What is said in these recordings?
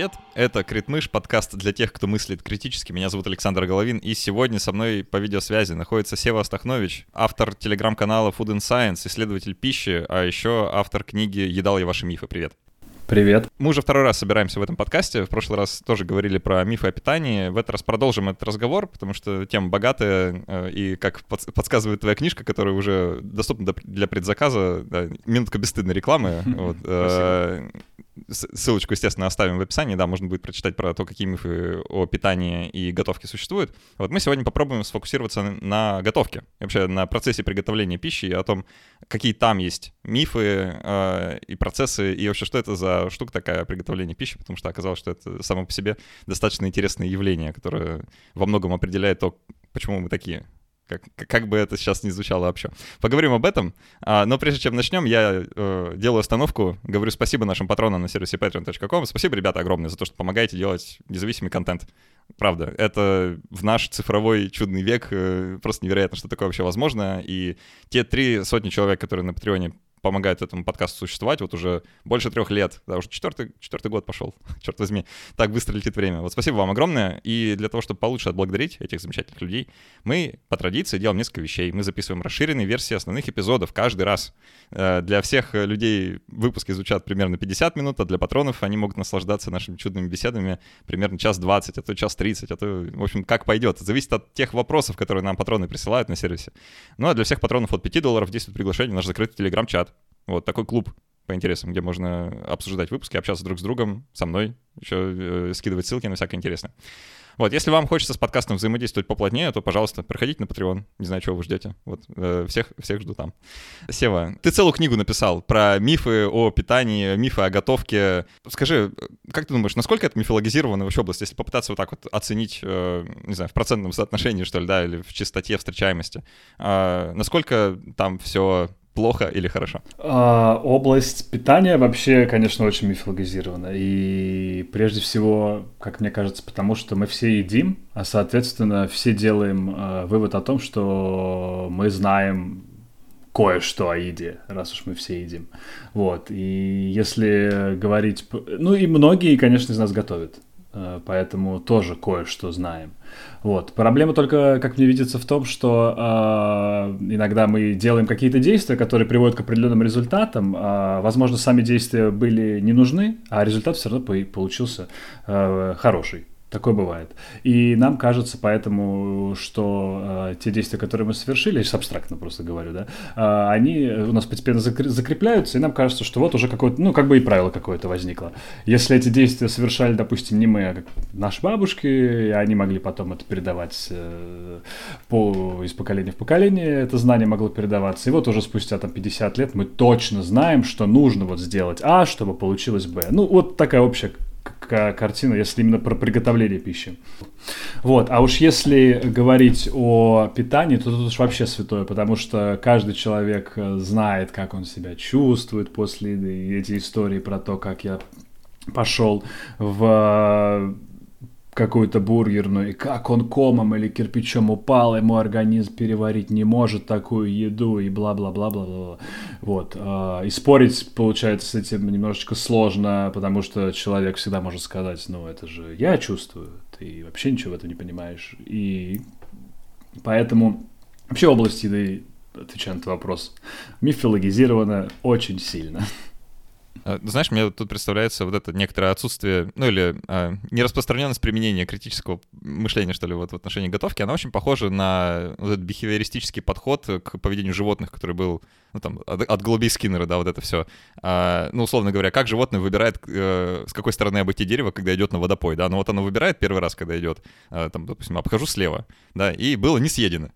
привет! Это Критмыш, подкаст для тех, кто мыслит критически. Меня зовут Александр Головин, и сегодня со мной по видеосвязи находится Сева Астахнович, автор телеграм-канала Food and Science, исследователь пищи, а еще автор книги «Едал я ваши мифы». Привет! Привет. Мы уже второй раз собираемся в этом подкасте. В прошлый раз тоже говорили про мифы о питании. В этот раз продолжим этот разговор, потому что тема богатая. Э, и как подсказывает твоя книжка, которая уже доступна для предзаказа, да, минутка бесстыдной рекламы. Вот, э, ссылочку, естественно, оставим в описании. Да, можно будет прочитать про то, какие мифы о питании и готовке существуют. Вот мы сегодня попробуем сфокусироваться на готовке. вообще на процессе приготовления пищи и о том, какие там есть мифы э, и процессы, и вообще что это за штука такая приготовление пищи, потому что оказалось, что это само по себе достаточно интересное явление, которое во многом определяет то, почему мы такие. Как, как бы это сейчас не звучало вообще. Поговорим об этом. А, но прежде чем начнем, я э, делаю остановку. Говорю спасибо нашим патронам на сервисе patreon.com. Спасибо, ребята, огромное за то, что помогаете делать независимый контент. Правда, это в наш цифровой чудный век э, просто невероятно, что такое вообще возможно. И те три сотни человек, которые на Патреоне помогает этому подкасту существовать вот уже больше трех лет, да, уже четвертый, четвертый год пошел, черт возьми, так быстро летит время. Вот спасибо вам огромное, и для того, чтобы получше отблагодарить этих замечательных людей, мы по традиции делаем несколько вещей. Мы записываем расширенные версии основных эпизодов каждый раз. Э, для всех людей выпуски звучат примерно 50 минут, а для патронов они могут наслаждаться нашими чудными беседами примерно час 20, а то час 30, а то, в общем, как пойдет. Зависит от тех вопросов, которые нам патроны присылают на сервисе. Ну а для всех патронов от 5 долларов действует приглашение в наш закрытый телеграм-чат. Вот такой клуб по интересам, где можно обсуждать выпуски, общаться друг с другом, со мной, еще э, скидывать ссылки на всякое интересное. Вот, если вам хочется с подкастом взаимодействовать поплотнее, то, пожалуйста, приходите на Patreon. Не знаю, чего вы ждете. Вот, э, всех, всех жду там. Сева, ты целую книгу написал про мифы о питании, мифы о готовке. Скажи, как ты думаешь, насколько это мифологизировано вообще область, если попытаться вот так вот оценить, э, не знаю, в процентном соотношении, что ли, да, или в чистоте встречаемости? Э, насколько там все плохо или хорошо? А, область питания вообще, конечно, очень мифологизирована. И прежде всего, как мне кажется, потому что мы все едим, а, соответственно, все делаем а, вывод о том, что мы знаем кое-что о еде, раз уж мы все едим. Вот. И если говорить... Ну и многие, конечно, из нас готовят. А, поэтому тоже кое-что знаем. Вот. Проблема только, как мне видится, в том, что э, иногда мы делаем какие-то действия, которые приводят к определенным результатам. Э, возможно, сами действия были не нужны, а результат все равно получился э, хороший. Такое бывает. И нам кажется поэтому, что э, те действия, которые мы совершили, я сейчас абстрактно просто говорю, да, э, они у нас постепенно закрепляются, и нам кажется, что вот уже какое-то, ну, как бы и правило какое-то возникло. Если эти действия совершали, допустим, не мы, а наши бабушки, и они могли потом это передавать э, по, из поколения в поколение, это знание могло передаваться. И вот уже спустя там 50 лет мы точно знаем, что нужно вот сделать А, чтобы получилось Б. Ну, вот такая общая картина, если именно про приготовление пищи. Вот, а уж если говорить о питании, то тут уж вообще святое, потому что каждый человек э, знает, как он себя чувствует после еды. Эти истории про то, как я пошел в какую-то бургерную, и как он комом или кирпичом упал, ему организм переварить не может такую еду, и бла-бла-бла-бла-бла. Вот. А, и спорить, получается, с этим немножечко сложно, потому что человек всегда может сказать, ну, это же я чувствую, ты вообще ничего в этом не понимаешь. И поэтому вообще область еды, отвечая на этот вопрос, мифологизирована очень сильно. А, знаешь, мне тут представляется вот это некоторое отсутствие, ну или а, нераспространенность применения критического мышления, что ли, вот в отношении готовки, она очень похожа на вот этот бихевиористический подход к поведению животных, который был, ну там, от, от голубей Скиннера, да, вот это все. А, ну, условно говоря, как животное выбирает, э, с какой стороны обойти дерево, когда идет на водопой, да, ну вот оно выбирает первый раз, когда идет, э, там, допустим, обхожу слева, да, и было не съедено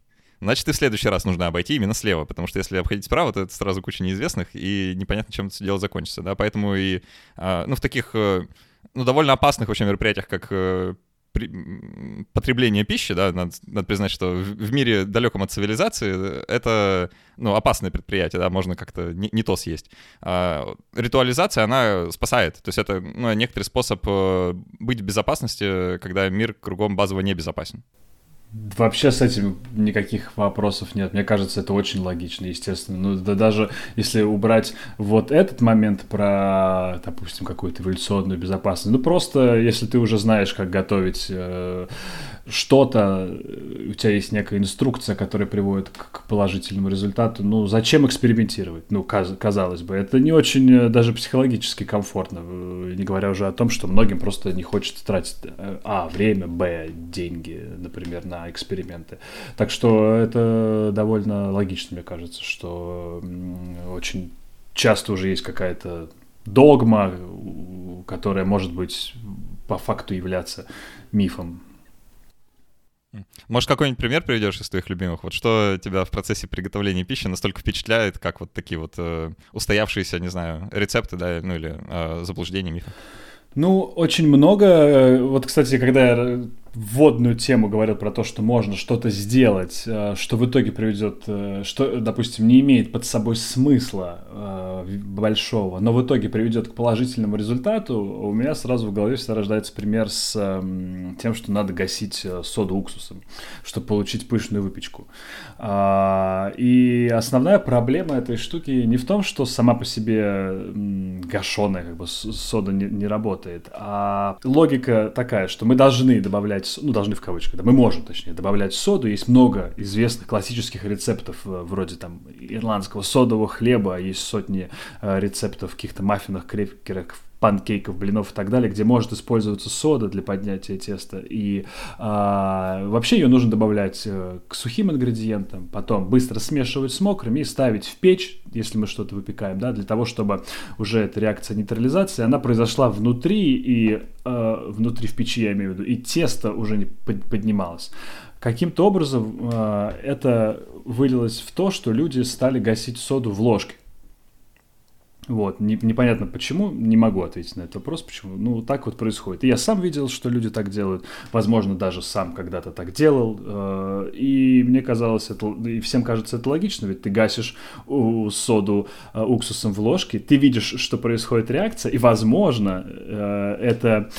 значит, и в следующий раз нужно обойти именно слева, потому что если обходить справа, то это сразу куча неизвестных, и непонятно, чем это дело закончится, да, поэтому и, а, ну, в таких, э, ну, довольно опасных вообще мероприятиях, как э, потребление пищи, да, надо, надо признать, что в, мире далеком от цивилизации это, ну, опасное предприятие, да, можно как-то не, не то съесть. А, ритуализация, она спасает, то есть это, ну, некоторый способ э, быть в безопасности, когда мир кругом базово небезопасен. Вообще с этим никаких вопросов нет. Мне кажется, это очень логично, естественно. Ну, да даже если убрать вот этот момент про, допустим, какую-то эволюционную безопасность, ну просто если ты уже знаешь, как готовить э, что-то, э, у тебя есть некая инструкция, которая приводит к положительному результату, ну зачем экспериментировать? Ну, каз- казалось бы, это не очень э, даже психологически комфортно, э, не говоря уже о том, что многим просто не хочется тратить а, время, б, деньги, например, на эксперименты. Так что это довольно логично, мне кажется, что очень часто уже есть какая-то догма, которая может быть по факту являться мифом. Может, какой-нибудь пример приведешь из твоих любимых? Вот что тебя в процессе приготовления пищи настолько впечатляет, как вот такие вот э, устоявшиеся, не знаю, рецепты, да, ну или э, заблуждения, мифы? Ну, очень много. Вот, кстати, когда я вводную тему говорил про то, что можно что-то сделать, э, что в итоге приведет, э, что, допустим, не имеет под собой смысла э, большого, но в итоге приведет к положительному результату, у меня сразу в голове всегда рождается пример с эм, тем, что надо гасить соду уксусом, чтобы получить пышную выпечку. А, и основная проблема этой штуки не в том, что сама по себе гашеная как бы сода не, не работает, а логика такая, что мы должны добавлять добавлять, ну, должны в кавычках, да, мы можем, точнее, добавлять соду. Есть много известных классических рецептов, э, вроде там ирландского содового хлеба, есть сотни э, рецептов каких-то маффинах, крекерах, панкейков, блинов и так далее, где может использоваться сода для поднятия теста. И а, вообще ее нужно добавлять э, к сухим ингредиентам, потом быстро смешивать с мокрыми и ставить в печь, если мы что-то выпекаем, да, для того, чтобы уже эта реакция нейтрализации, она произошла внутри и э, внутри в печи, я имею в виду, и тесто уже не поднималось. Каким-то образом э, это вылилось в то, что люди стали гасить соду в ложке. Вот, не, непонятно почему, не могу ответить на этот вопрос, почему. Ну, так вот происходит. И я сам видел, что люди так делают, возможно, даже сам когда-то так делал, э, и мне казалось, это, и всем кажется это логично, ведь ты гасишь соду э, уксусом в ложке, ты видишь, что происходит реакция, и, возможно, э, это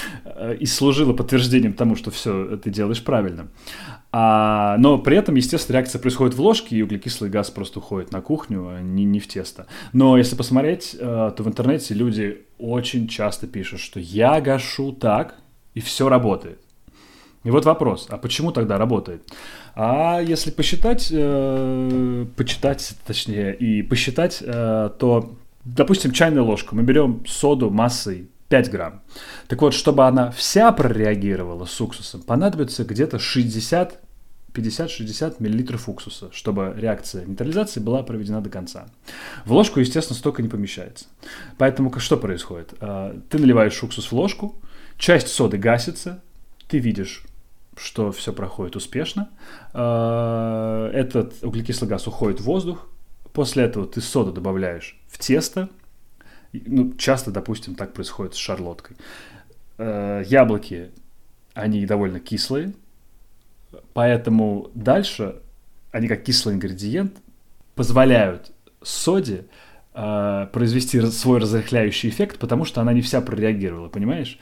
и служило подтверждением тому, что все ты делаешь правильно. А, но при этом, естественно, реакция происходит в ложке, и углекислый газ просто уходит на кухню, а не, не в тесто. Но если посмотреть, э, то в интернете люди очень часто пишут, что я гашу так, и все работает. И вот вопрос, а почему тогда работает? А если посчитать, э, почитать, точнее, и посчитать, э, то, допустим, чайная ложка, мы берем соду массой 5 грамм. Так вот, чтобы она вся прореагировала с уксусом, понадобится где-то 60 50-60 мл уксуса, чтобы реакция нейтрализации была проведена до конца. В ложку, естественно, столько не помещается. Поэтому что происходит? А, ты наливаешь уксус в ложку, часть соды гасится, ты видишь, что все проходит успешно, а, этот углекислый газ уходит в воздух, после этого ты соду добавляешь в тесто, ну, часто, допустим, так происходит с шарлоткой. А, яблоки, они довольно кислые, Поэтому дальше они как кислый ингредиент позволяют соде э, произвести свой разрыхляющий эффект, потому что она не вся прореагировала, понимаешь?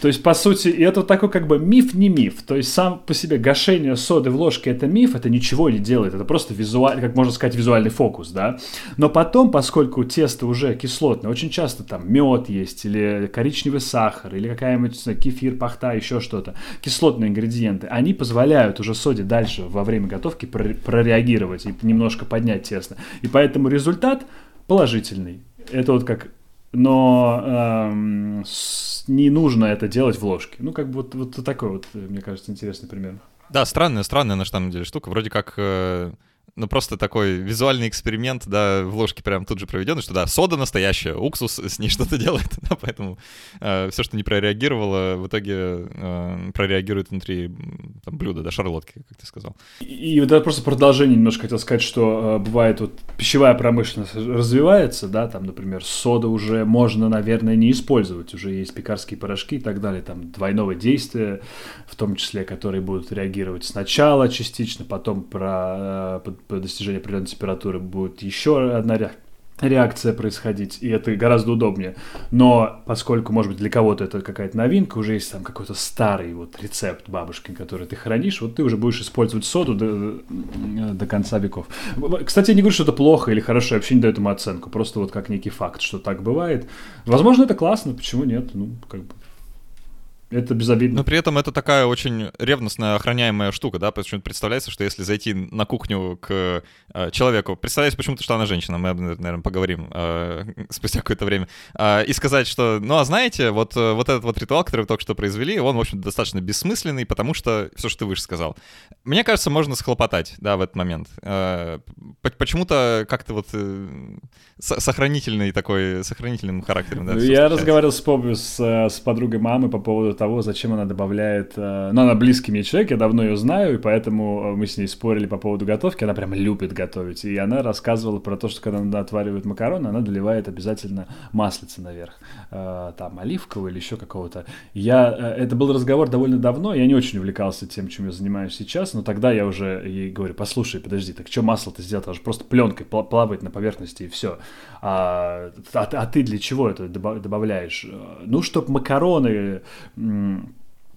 То есть, по сути, и это такой как бы миф не миф. То есть, сам по себе гашение соды в ложке это миф, это ничего не делает, это просто визуальный, как можно сказать, визуальный фокус, да. Но потом, поскольку тесто уже кислотное, очень часто там мед есть, или коричневый сахар, или какая-нибудь кефир, пахта, еще что-то, кислотные ингредиенты, они позволяют уже соде дальше во время готовки прореагировать и немножко поднять тесто. И поэтому результат положительный. Это вот как но эм, не нужно это делать в ложке. Ну, как бы вот, вот такой вот, мне кажется, интересный пример. Да, странная, странная на самом деле штука. Вроде как э, ну, просто такой визуальный эксперимент, да, в ложке прям тут же проведенный, что, да, сода настоящая, уксус с ней что-то делает, да, поэтому э, все, что не прореагировало, в итоге э, прореагирует внутри там, блюда, да, шарлотки, как ты сказал. И, и вот это просто продолжение немножко хотел сказать, что э, бывает вот пищевая промышленность развивается, да, там, например, сода уже можно, наверное, не использовать, уже есть пекарские порошки и так далее, там, двойного действия, в том числе, которые будут реагировать сначала частично, потом про, э, по достижению определенной температуры будет еще одна реакция происходить, и это гораздо удобнее. Но поскольку, может быть, для кого-то это какая-то новинка, уже есть там какой-то старый вот рецепт бабушкин, который ты хранишь, вот ты уже будешь использовать соду до, до конца веков. Кстати, я не говорю, что это плохо или хорошо, я вообще не даю этому оценку, просто вот как некий факт, что так бывает. Возможно, это классно, почему нет? Ну, как бы это безобидно. Но при этом это такая очень ревностная охраняемая штука, да, почему представляется, что если зайти на кухню к э, человеку, представляется почему-то, что она женщина, мы, наверное, поговорим э, спустя какое-то время, э, и сказать, что, ну, а знаете, вот, э, вот этот вот ритуал, который вы только что произвели, он, в общем достаточно бессмысленный, потому что все, что ты выше сказал. Мне кажется, можно схлопотать, да, в этот момент. Э, почему-то как-то вот э, сохранительный такой, сохранительным характером, да. Я разговаривал с, с, с подругой мамы по поводу того, зачем она добавляет... Э, ну, она близкий мне человек, я давно ее знаю, и поэтому э, мы с ней спорили по поводу готовки. Она прям любит готовить. И она рассказывала про то, что когда она отваривает макароны, она доливает обязательно маслица наверх. Э, там, оливкового или еще какого-то. Я... Это был разговор довольно давно, я не очень увлекался тем, чем я занимаюсь сейчас, но тогда я уже ей говорю, послушай, подожди, так что масло-то сделать? Это же просто пленкой плавает на поверхности и все. А, а, а ты для чего это добавляешь? Ну, чтобы макароны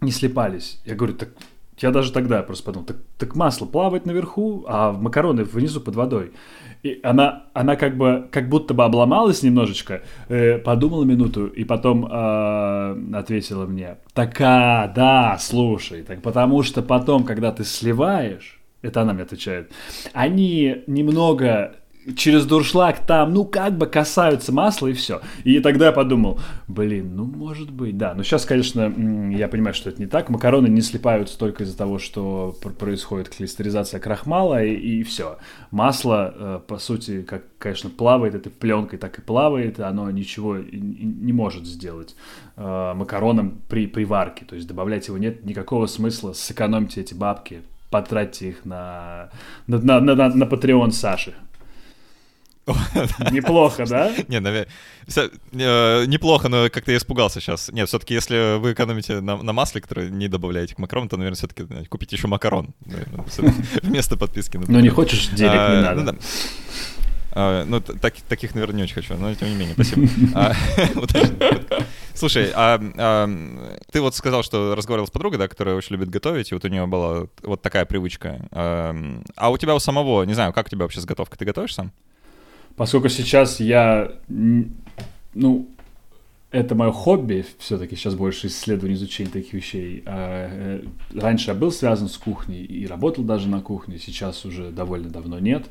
не слепались. Я говорю, так я даже тогда просто подумал, так, так масло плавает наверху, а макароны внизу под водой. И она, она как бы, как будто бы обломалась немножечко, э, подумала минуту и потом э, ответила мне, така, да, слушай, так потому что потом, когда ты сливаешь, это она мне отвечает, они немного через дуршлаг там, ну, как бы касаются масла и все. И тогда я подумал, блин, ну, может быть, да. Но сейчас, конечно, я понимаю, что это не так. Макароны не слипаются только из-за того, что происходит клистеризация крахмала, и, и все. Масло, э, по сути, как, конечно, плавает этой пленкой, так и плавает, оно ничего не может сделать э, макаронам при, при варке. То есть добавлять его нет никакого смысла, сэкономьте эти бабки, потратьте их на, на, на, на, на Patreon Саши. Неплохо, да? Не, наверное, э, неплохо, но как-то я испугался сейчас. Нет, все-таки если вы экономите на, на масле, которое не добавляете к макаронам, то, наверное, все-таки купите еще макарон вместо подписки. Ну не хочешь, денег не а, надо. Ну, а, ну, так, таких, наверное, не очень хочу, но тем не менее, спасибо. А, Слушай, а, а ты вот сказал, что разговаривал с подругой, да, которая очень любит готовить, и вот у нее была вот такая привычка. А, а у тебя у самого, не знаю, как у тебя вообще с готовкой? Ты готовишь сам? Поскольку сейчас я, ну, это мое хобби, все-таки сейчас больше исследование, изучение таких вещей. А, э, раньше я был связан с кухней и работал даже на кухне, сейчас уже довольно давно нет.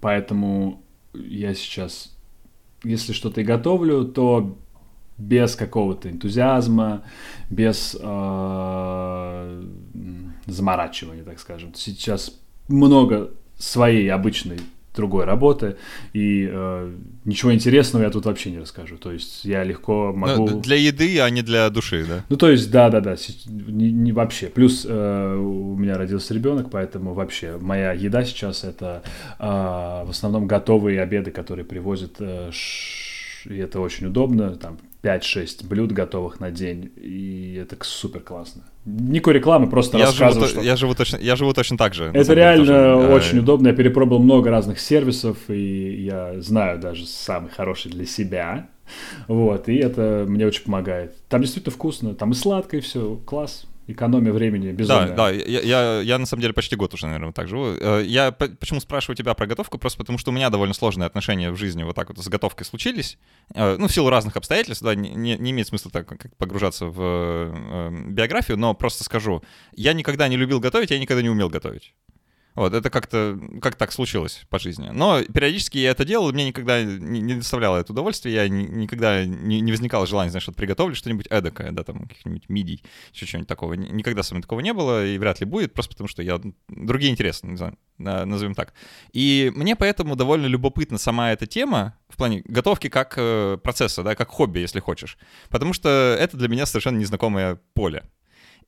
Поэтому я сейчас, если что-то и готовлю, то без какого-то энтузиазма, без э, заморачивания, так скажем. Сейчас много своей обычной другой работы, и э, ничего интересного я тут вообще не расскажу. То есть я легко могу... Но для еды, а не для души, да? Ну, то есть, да-да-да, не, не вообще. Плюс э, у меня родился ребенок, поэтому вообще моя еда сейчас это э, в основном готовые обеды, которые привозят, э, ш... и это очень удобно, там 5-6 блюд готовых на день, и это супер классно. Никакой рекламы, просто я рассказываю, живу, что... Я живу, точно, я живу точно так же. Это реально тоже. Э, очень удобно. Я перепробовал много разных сервисов, и я знаю даже самый хороший для себя. Вот, и это мне очень помогает. Там действительно вкусно, там и сладко, и все, класс экономия времени безумная. Да, да, я, я, я на самом деле почти год уже, наверное, так живу. Э, я почему спрашиваю тебя про готовку? Просто потому что у меня довольно сложные отношения в жизни вот так вот с готовкой случились. Э, ну, в силу разных обстоятельств, да, не, не имеет смысла так как погружаться в э, биографию, но просто скажу. Я никогда не любил готовить, я никогда не умел готовить. Вот, это как-то, как так случилось по жизни. Но периодически я это делал, и мне никогда не, не доставляло это удовольствие, я ни, никогда не, не возникало желания, знаешь, что приготовлю что-нибудь эдакое, да, там, каких-нибудь мидий, еще чего-нибудь такого. Никогда со мной такого не было, и вряд ли будет, просто потому что я другие интересы, не знаю, назовем так. И мне поэтому довольно любопытна сама эта тема, в плане готовки как э, процесса, да, как хобби, если хочешь. Потому что это для меня совершенно незнакомое поле.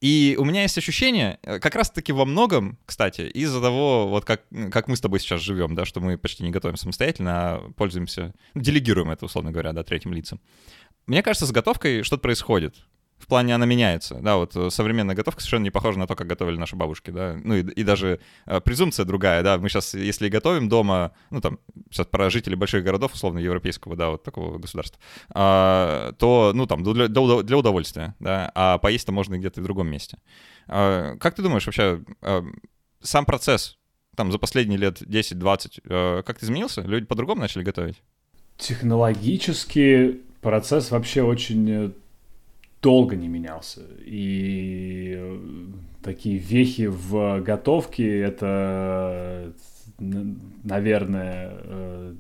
И у меня есть ощущение, э, как раз-таки во многом, кстати, из-за того, вот как, как мы с тобой сейчас живем, да, что мы почти не готовим самостоятельно, а пользуемся, делегируем это, условно говоря, да, третьим лицам. Мне кажется, с готовкой что-то происходит. В плане она меняется. Да, вот э, современная готовка совершенно не похожа на то, как готовили наши бабушки, да. Ну и, и даже э, презумпция другая, да. Мы сейчас, если готовим дома, ну там, сейчас про жителей больших городов, условно, европейского, да, вот такого государства, э, то, ну там, для, для, удовольствия, да, а поесть-то можно где-то в другом месте. Э, как ты думаешь вообще, э, сам процесс там за последние лет 10-20 э, как-то изменился? Люди по-другому начали готовить? Технологически процесс вообще очень э, долго не менялся. И э, такие вехи в готовке — это, наверное, э,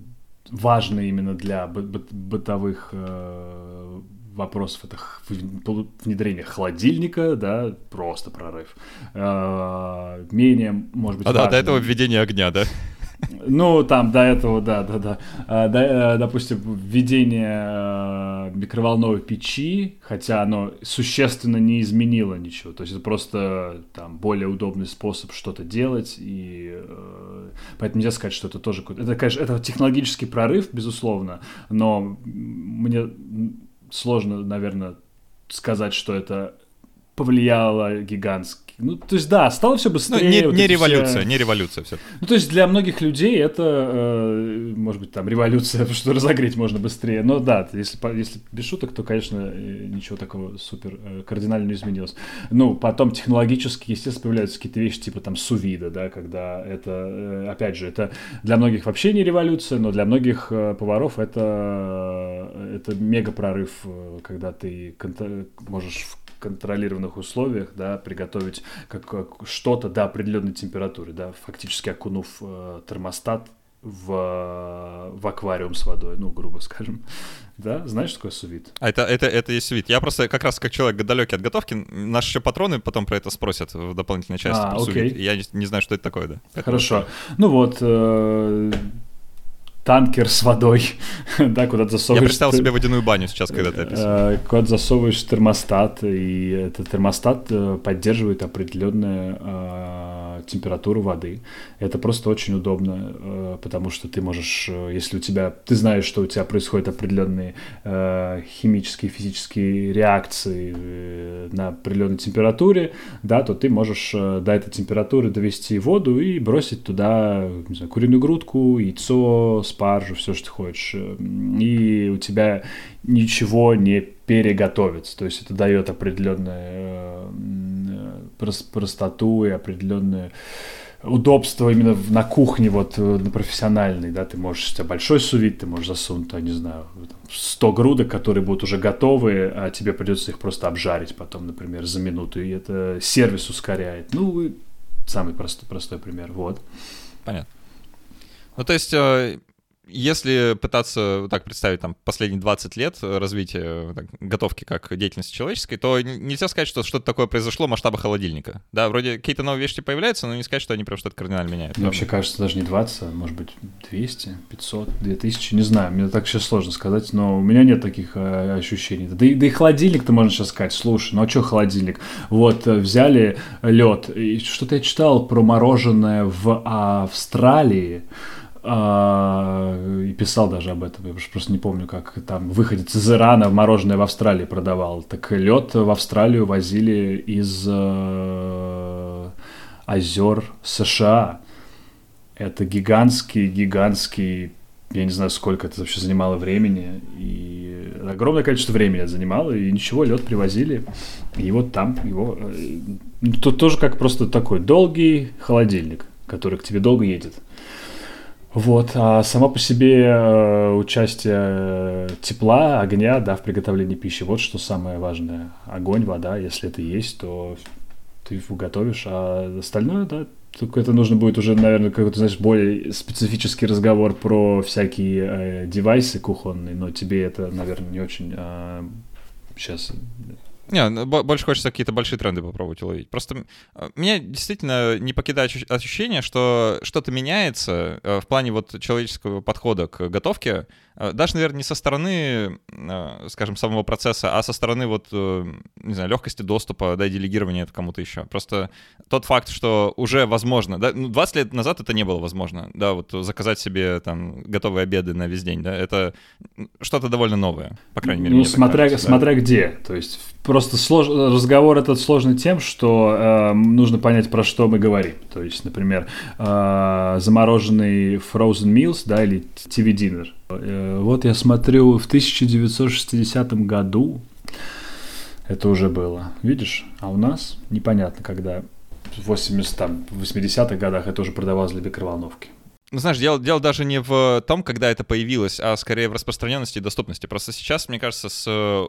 важно именно для бытовых э, вопросов это внедрение холодильника, да, просто прорыв. Менее, может быть, А важным. да, до этого введение огня, да? Ну, там до этого, да, да, да. А, до, э, допустим, введение э, микроволновой печи, хотя оно существенно не изменило ничего. То есть это просто там более удобный способ что-то делать. И э, поэтому нельзя сказать, что это тоже. Это, конечно, это технологический прорыв, безусловно, но мне сложно, наверное, сказать, что это повлияло гигантски ну, то есть, да, стало все быстрее. Ну, не, вот не революция, все... не революция все. Ну, то есть, для многих людей это, э, может быть, там, революция, потому что разогреть можно быстрее. Но да, если, если без шуток, то, конечно, ничего такого супер э, кардинально не изменилось. Ну, потом технологически, естественно, появляются какие-то вещи, типа там сувида, да, когда это, э, опять же, это для многих вообще не революция, но для многих э, поваров это, э, это мега прорыв, э, когда ты можешь контролированных условиях, да, приготовить как, как что-то до определенной температуры, да, фактически окунув э, термостат в, в аквариум с водой, ну, грубо скажем. Да, знаешь, что такое сувит? А это, это, это есть сувит. Я просто как раз как человек далекий от готовки, наши еще патроны потом про это спросят в дополнительной части. А, окей. Сувит. Я не, не знаю, что это такое, да. Хорошо. Ну вот, э, танкер с водой, да, куда засовываешь... Я представил себе водяную баню сейчас, когда ты описывал. Э, куда засовываешь термостат, и этот термостат э, поддерживает определенную э, температуру воды. Это просто очень удобно, потому что ты можешь, если у тебя... Ты знаешь, что у тебя происходят определенные химические, физические реакции на определенной температуре, да, то ты можешь до этой температуры довести воду и бросить туда, не знаю, куриную грудку, яйцо, спаржу, все, что ты хочешь, и у тебя ничего не переготовится. То есть это дает определенную э, простоту и определенное удобство именно на кухне, вот э, на профессиональной, да, ты можешь, у тебя большой сувит, ты можешь засунуть, я не знаю, 100 грудок, которые будут уже готовы, а тебе придется их просто обжарить потом, например, за минуту, и это сервис ускоряет. Ну, самый простой, простой пример, вот. Понятно. Ну, то есть э, если пытаться так представить там последние 20 лет развития так, готовки как деятельности человеческой, то нельзя сказать, что что-то такое произошло масштаба холодильника. Да, вроде какие-то новые вещи появляются, но не сказать, что они прям что-то кардинально меняют. Мне вообще кажется, даже не 20, а может быть 200, 500, 2000, не знаю, мне так сейчас сложно сказать, но у меня нет таких э, ощущений. Да и, да и холодильник-то можно сейчас сказать, слушай, ну а что холодильник? Вот э, взяли лед, что-то я читал про мороженое в Австралии, и писал даже об этом, я просто не помню, как там выходец из Ирана мороженое в Австралии продавал. Так лед в Австралию возили из э, озер США. Это гигантский, гигантский, я не знаю, сколько это вообще занимало времени. И огромное количество времени это занимало, и ничего, лед привозили. И вот там его... Э, тут тоже как просто такой долгий холодильник, который к тебе долго едет. Вот, а само по себе э, участие тепла, огня, да, в приготовлении пищи, вот что самое важное. Огонь, вода, если это есть, то ты его готовишь, а остальное, да, только это нужно будет уже, наверное, какой-то, знаешь, более специфический разговор про всякие э, девайсы кухонные, но тебе это, наверное, не очень э, сейчас не, ну, больше хочется какие-то большие тренды попробовать уловить. Просто меня действительно не покидает ощущение, что что-то меняется э, в плане вот человеческого подхода к готовке, даже, наверное, не со стороны, э, скажем, самого процесса, а со стороны вот, э, не знаю, легкости доступа, да, делегирования это кому-то еще. Просто тот факт, что уже возможно, да, ну, 20 лет назад это не было возможно, да, вот заказать себе там готовые обеды на весь день, да, это что-то довольно новое, по крайней мере. Ну, смотря, кажется, смотря да. где, то есть просто слож... разговор этот сложный тем, что э, нужно понять, про что мы говорим. То есть, например, э, замороженный frozen meals, да, или TV dinner. Э, вот я смотрю, в 1960 году это уже было. Видишь? А у нас непонятно, когда в 80, там, 80-х годах это уже продавалось для микроволновки. Ну, знаешь, дело, дело даже не в том, когда это появилось, а скорее в распространенности и доступности. Просто сейчас, мне кажется, с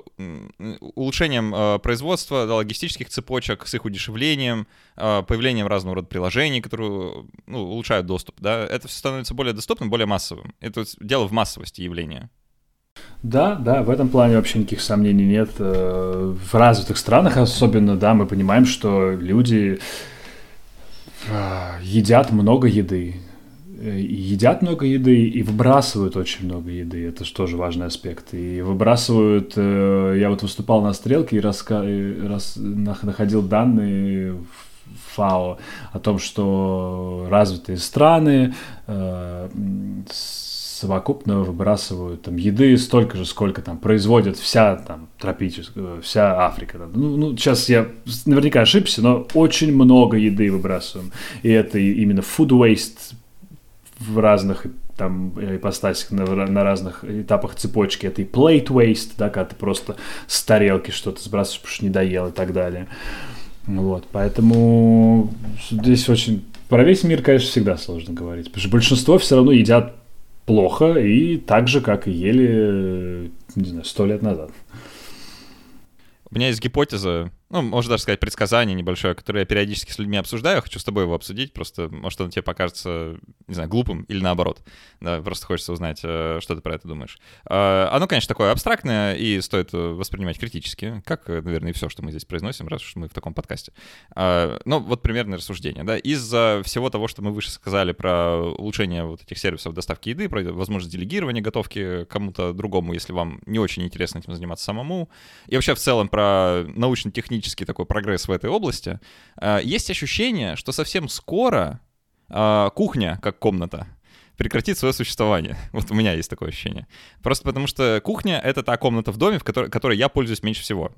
улучшением э, производства, да, логистических цепочек, с их удешевлением, э, появлением разного рода приложений, которые ну, улучшают доступ, да, это все становится более доступным, более массовым. Это дело в массовости явления. Да, да, в этом плане вообще никаких сомнений нет. Э, в развитых странах особенно, да, мы понимаем, что люди едят много еды, едят много еды и выбрасывают очень много еды. Это же тоже важный аспект. И выбрасывают... Э, я вот выступал на стрелке и раска... рас... находил данные ФАО о том, что развитые страны э, совокупно выбрасывают там еды столько же, сколько там производит вся там тропическая, вся Африка. Ну, ну, сейчас я наверняка ошибся, но очень много еды выбрасываем. И это именно food waste в разных там ипостасях, на, на разных этапах цепочки. Это и plate waste, да, когда ты просто с тарелки что-то сбрасываешь, потому что не доел и так далее. Вот, поэтому здесь очень... Про весь мир, конечно, всегда сложно говорить, потому что большинство все равно едят плохо и так же, как и ели, не знаю, сто лет назад. У меня есть гипотеза, ну, можно даже сказать, предсказание небольшое, которое я периодически с людьми обсуждаю. Хочу с тобой его обсудить, просто, может, оно тебе покажется, не знаю, глупым или наоборот. Да, просто хочется узнать, э, что ты про это думаешь. Э, оно, конечно, такое абстрактное и стоит воспринимать критически, как, наверное, и все, что мы здесь произносим, раз уж мы в таком подкасте. Э, ну, вот примерное рассуждение, да. Из-за всего того, что мы выше сказали про улучшение вот этих сервисов доставки еды, про возможность делегирования готовки кому-то другому, если вам не очень интересно этим заниматься самому, и вообще в целом про научно-технические технический такой прогресс в этой области, э, есть ощущение, что совсем скоро э, кухня как комната прекратит свое существование. Вот у меня есть такое ощущение. Просто потому что кухня — это та комната в доме, в которой, которой я пользуюсь меньше всего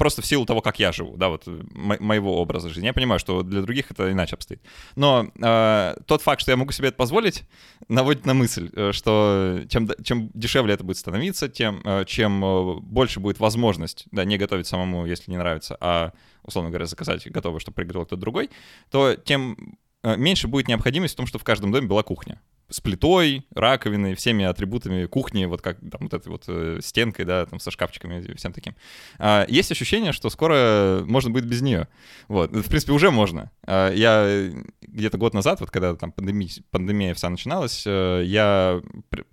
просто в силу того, как я живу, да, вот мо- моего образа жизни. Я понимаю, что для других это иначе обстоит. Но э, тот факт, что я могу себе это позволить, наводит на мысль, э, что чем, чем дешевле это будет становиться, тем э, чем э, больше будет возможность, да, не готовить самому, если не нравится, а, условно говоря, заказать готовое, чтобы приготовил кто-то другой, то тем меньше будет необходимость в том, что в каждом доме была кухня с плитой, раковиной, всеми атрибутами кухни, вот как там вот этой вот э, стенкой, да, там со шкафчиками всем таким. А, есть ощущение, что скоро можно будет без нее. Вот, в принципе, уже можно. А, я где-то год назад, вот когда там пандемия, пандемия вся начиналась, э, я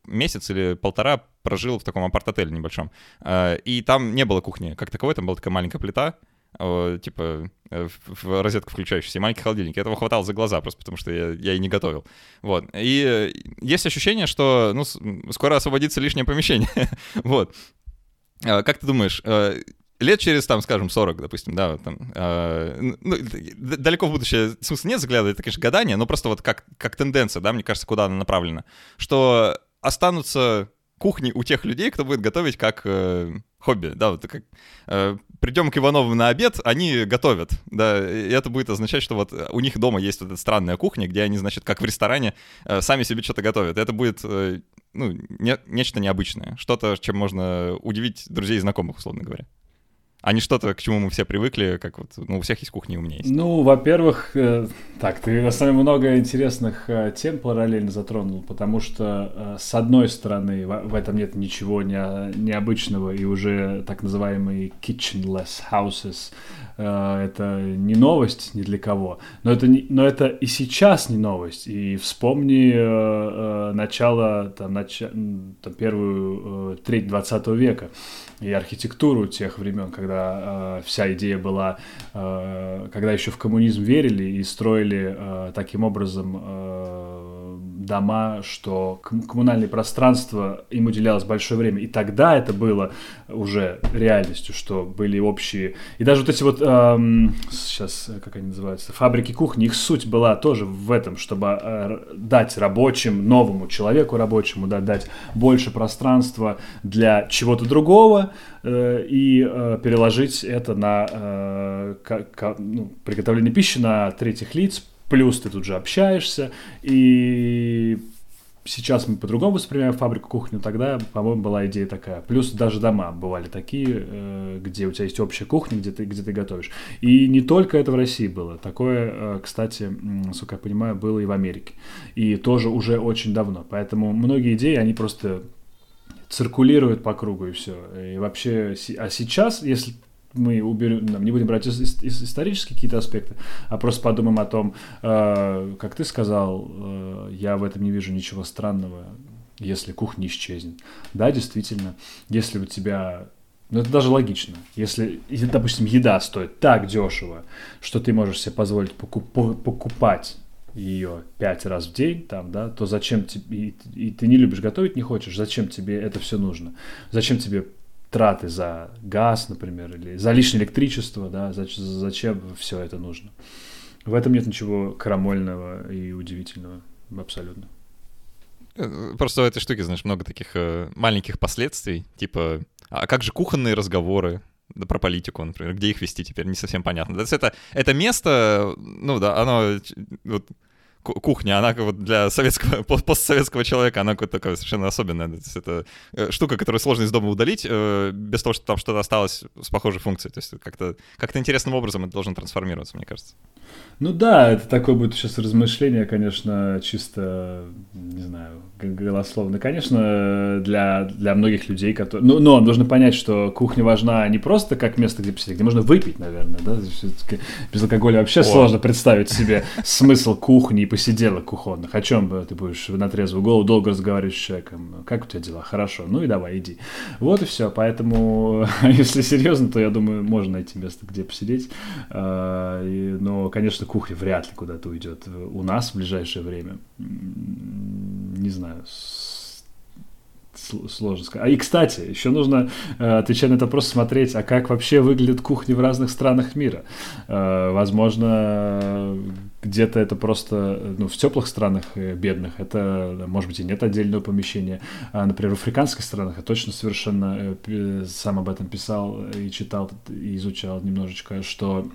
месяц или полтора прожил в таком апарт-отеле небольшом. А, и там не было кухни как таковой, там была такая маленькая плита, типа э, в розетку включающийся, и маленький холодильник. Этого хватало за глаза просто потому, что я, я и не готовил. Вот. И э, есть ощущение, что ну, скоро освободится лишнее помещение. вот. А, как ты думаешь, э, лет через, там, скажем, 40, допустим, да, там, э, ну, далеко в будущее, в смысле, нет заглядывать, это, конечно, гадание, но просто вот как, как тенденция, да, мне кажется, куда она направлена, что останутся кухни у тех людей, кто будет готовить как э, хобби, да, вот как э, придем к Ивановым на обед, они готовят, да, и это будет означать, что вот у них дома есть вот эта странная кухня, где они, значит, как в ресторане, э, сами себе что-то готовят. Это будет, э, ну, не, нечто необычное, что-то, чем можно удивить друзей и знакомых, условно говоря а не что-то, к чему мы все привыкли, как вот, ну, у всех есть кухня, у меня есть. Ну, во-первых, э, так, ты на самом деле много интересных э, тем параллельно затронул, потому что, э, с одной стороны, в, в этом нет ничего не, необычного, и уже так называемые kitchenless houses, э, это не новость ни для кого, но это, не, но это и сейчас не новость, и вспомни э, э, начало, там, нач, там, первую э, треть 20 века, и архитектуру тех времен, когда э, вся идея была, э, когда еще в коммунизм верили и строили э, таким образом э, дома, что коммунальное пространство им уделялось большое время. И тогда это было уже реальностью, что были общие... И даже вот эти вот, эм, сейчас, как они называются, фабрики кухни, их суть была тоже в этом, чтобы э, дать рабочим, новому человеку рабочему, да, дать больше пространства для чего-то другого, э, и э, переложить это на э, к, к, ну, приготовление пищи на третьих лиц, плюс ты тут же общаешься, и сейчас мы по-другому воспринимаем фабрику кухню, тогда, по-моему, была идея такая. Плюс даже дома бывали такие, э, где у тебя есть общая кухня, где ты, где ты готовишь. И не только это в России было. Такое, э, кстати, насколько я понимаю, было и в Америке. И тоже уже очень давно. Поэтому многие идеи, они просто циркулируют по кругу и все. И вообще, а сейчас, если мы уберем, не будем брать исторические какие-то аспекты, а просто подумаем о том, э, как ты сказал, э, я в этом не вижу ничего странного, если кухня исчезнет. Да, действительно, если у тебя ну, это даже логично. Если, допустим, еда стоит так дешево, что ты можешь себе позволить покуп, покупать ее пять раз в день, там, да, то зачем тебе, и, и ты не любишь готовить, не хочешь, зачем тебе это все нужно? Зачем тебе траты за газ, например, или за лишнее электричество, да, зачем, все это нужно. В этом нет ничего крамольного и удивительного абсолютно. Э, просто в этой штуке, знаешь, много таких э, маленьких последствий, типа, а как же кухонные разговоры, да, про политику, например, где их вести теперь, не совсем понятно. То есть это, это место, ну да, оно вот, кухня, она вот для советского, постсоветского человека, она какая-то такая совершенно особенная. Это э, штука, которую сложно из дома удалить, э, без того, что там что-то осталось с похожей функцией. То есть как-то как интересным образом это должно трансформироваться, мне кажется. Ну да, это такое будет сейчас размышление, конечно, чисто, не знаю, голословно. Конечно, для, для многих людей, которые... Ну, но нужно понять, что кухня важна не просто как место, где посидеть, где можно выпить, наверное, да? Без алкоголя вообще О. сложно представить себе смысл кухни и посиделок кухонных. О чем ты будешь на трезвую голову долго разговаривать с человеком? Как у тебя дела? Хорошо. Ну и давай, иди. Вот и все. Поэтому, если серьезно, то я думаю, можно найти место, где посидеть. А, но, конечно, кухня вряд ли куда-то уйдет у нас в ближайшее время. Не знаю, сложно сказать. А и, кстати, еще нужно, э, отвечая на этот вопрос, смотреть, а как вообще выглядят кухни в разных странах мира. Э, возможно, где-то это просто, ну, в теплых странах э, бедных, это, может быть, и нет отдельного помещения. А, например, в африканских странах я точно совершенно сам об этом писал и читал, и изучал немножечко, что